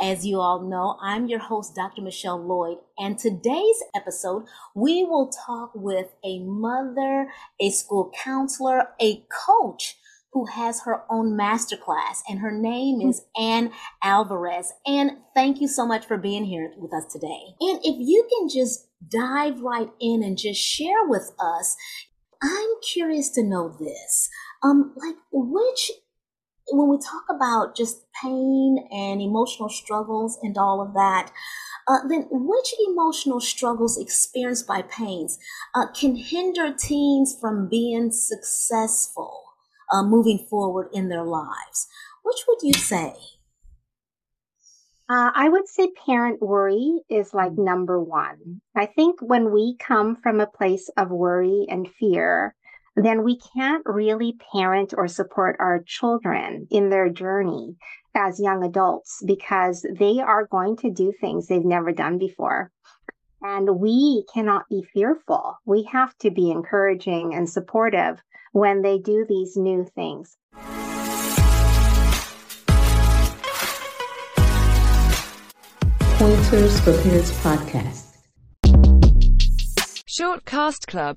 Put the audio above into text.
As you all know, I'm your host, Dr. Michelle Lloyd, and today's episode, we will talk with a mother, a school counselor, a coach who has her own masterclass, and her name is Anne Alvares. Anne, thank you so much for being here with us today. And if you can just dive right in and just share with us, I'm curious to know this. Um, like which when we talk about just pain and emotional struggles and all of that, uh, then which emotional struggles experienced by pains uh, can hinder teens from being successful uh, moving forward in their lives? Which would you say? Uh, I would say parent worry is like mm. number one. I think when we come from a place of worry and fear, then we can't really parent or support our children in their journey as young adults because they are going to do things they've never done before. And we cannot be fearful. We have to be encouraging and supportive when they do these new things. Pointers for Parents podcast. Shortcast Club